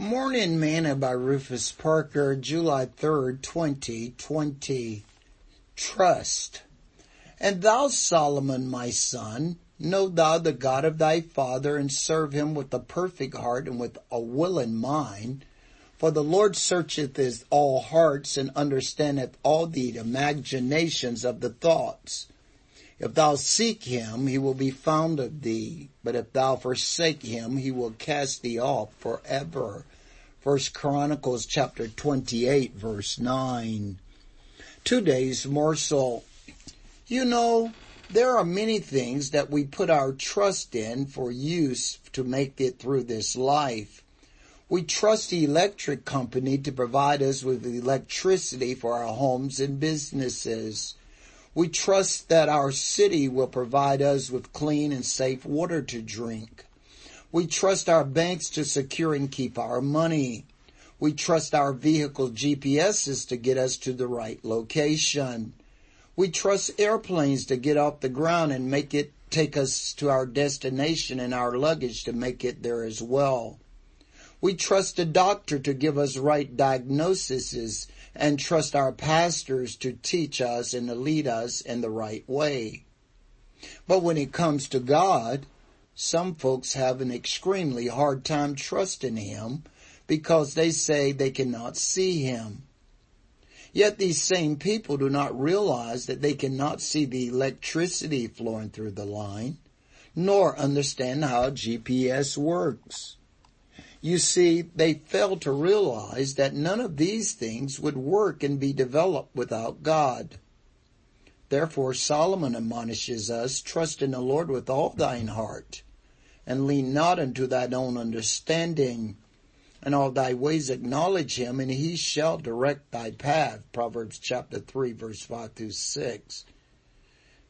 Morning Manna by Rufus Parker, July 3rd, 2020. Trust. And thou, Solomon, my son, know thou the God of thy father and serve him with a perfect heart and with a willing mind. For the Lord searcheth his all hearts and understandeth all the imaginations of the thoughts. If thou seek him, he will be found of thee. But if thou forsake him, he will cast thee off forever. First Chronicles chapter 28 verse 9. Today's morsel. You know, there are many things that we put our trust in for use to make it through this life. We trust the electric company to provide us with electricity for our homes and businesses. We trust that our city will provide us with clean and safe water to drink. We trust our banks to secure and keep our money. We trust our vehicle GPSs to get us to the right location. We trust airplanes to get off the ground and make it take us to our destination and our luggage to make it there as well. We trust a doctor to give us right diagnoses and trust our pastors to teach us and to lead us in the right way. But when it comes to God, some folks have an extremely hard time trusting Him because they say they cannot see Him. Yet these same people do not realize that they cannot see the electricity flowing through the line, nor understand how GPS works. You see, they fail to realize that none of these things would work and be developed without God. Therefore Solomon admonishes us, trust in the Lord with all thine heart, and lean not unto thine own understanding. And all thy ways acknowledge him, and he shall direct thy path. Proverbs chapter 3 verse 5 through 6.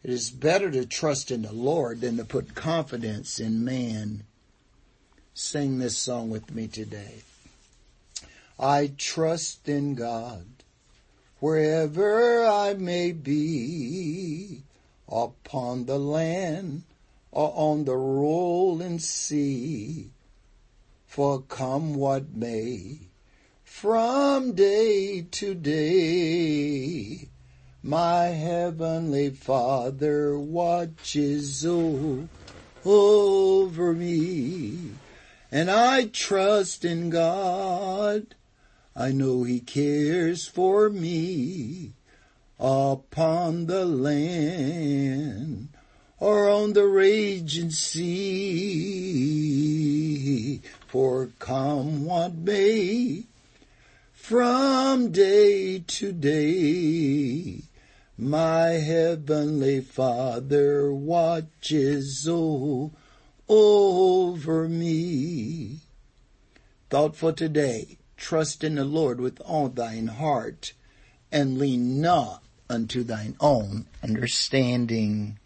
It is better to trust in the Lord than to put confidence in man sing this song with me today. I trust in God wherever I may be, upon the land or on the rolling sea. For come what may, from day to day, my heavenly Father watches over me and I trust in God. I know He cares for me upon the land or on the raging sea. For come what may, from day to day, my heavenly Father watches over over me. Thought for today, trust in the Lord with all thine heart and lean not unto thine own understanding.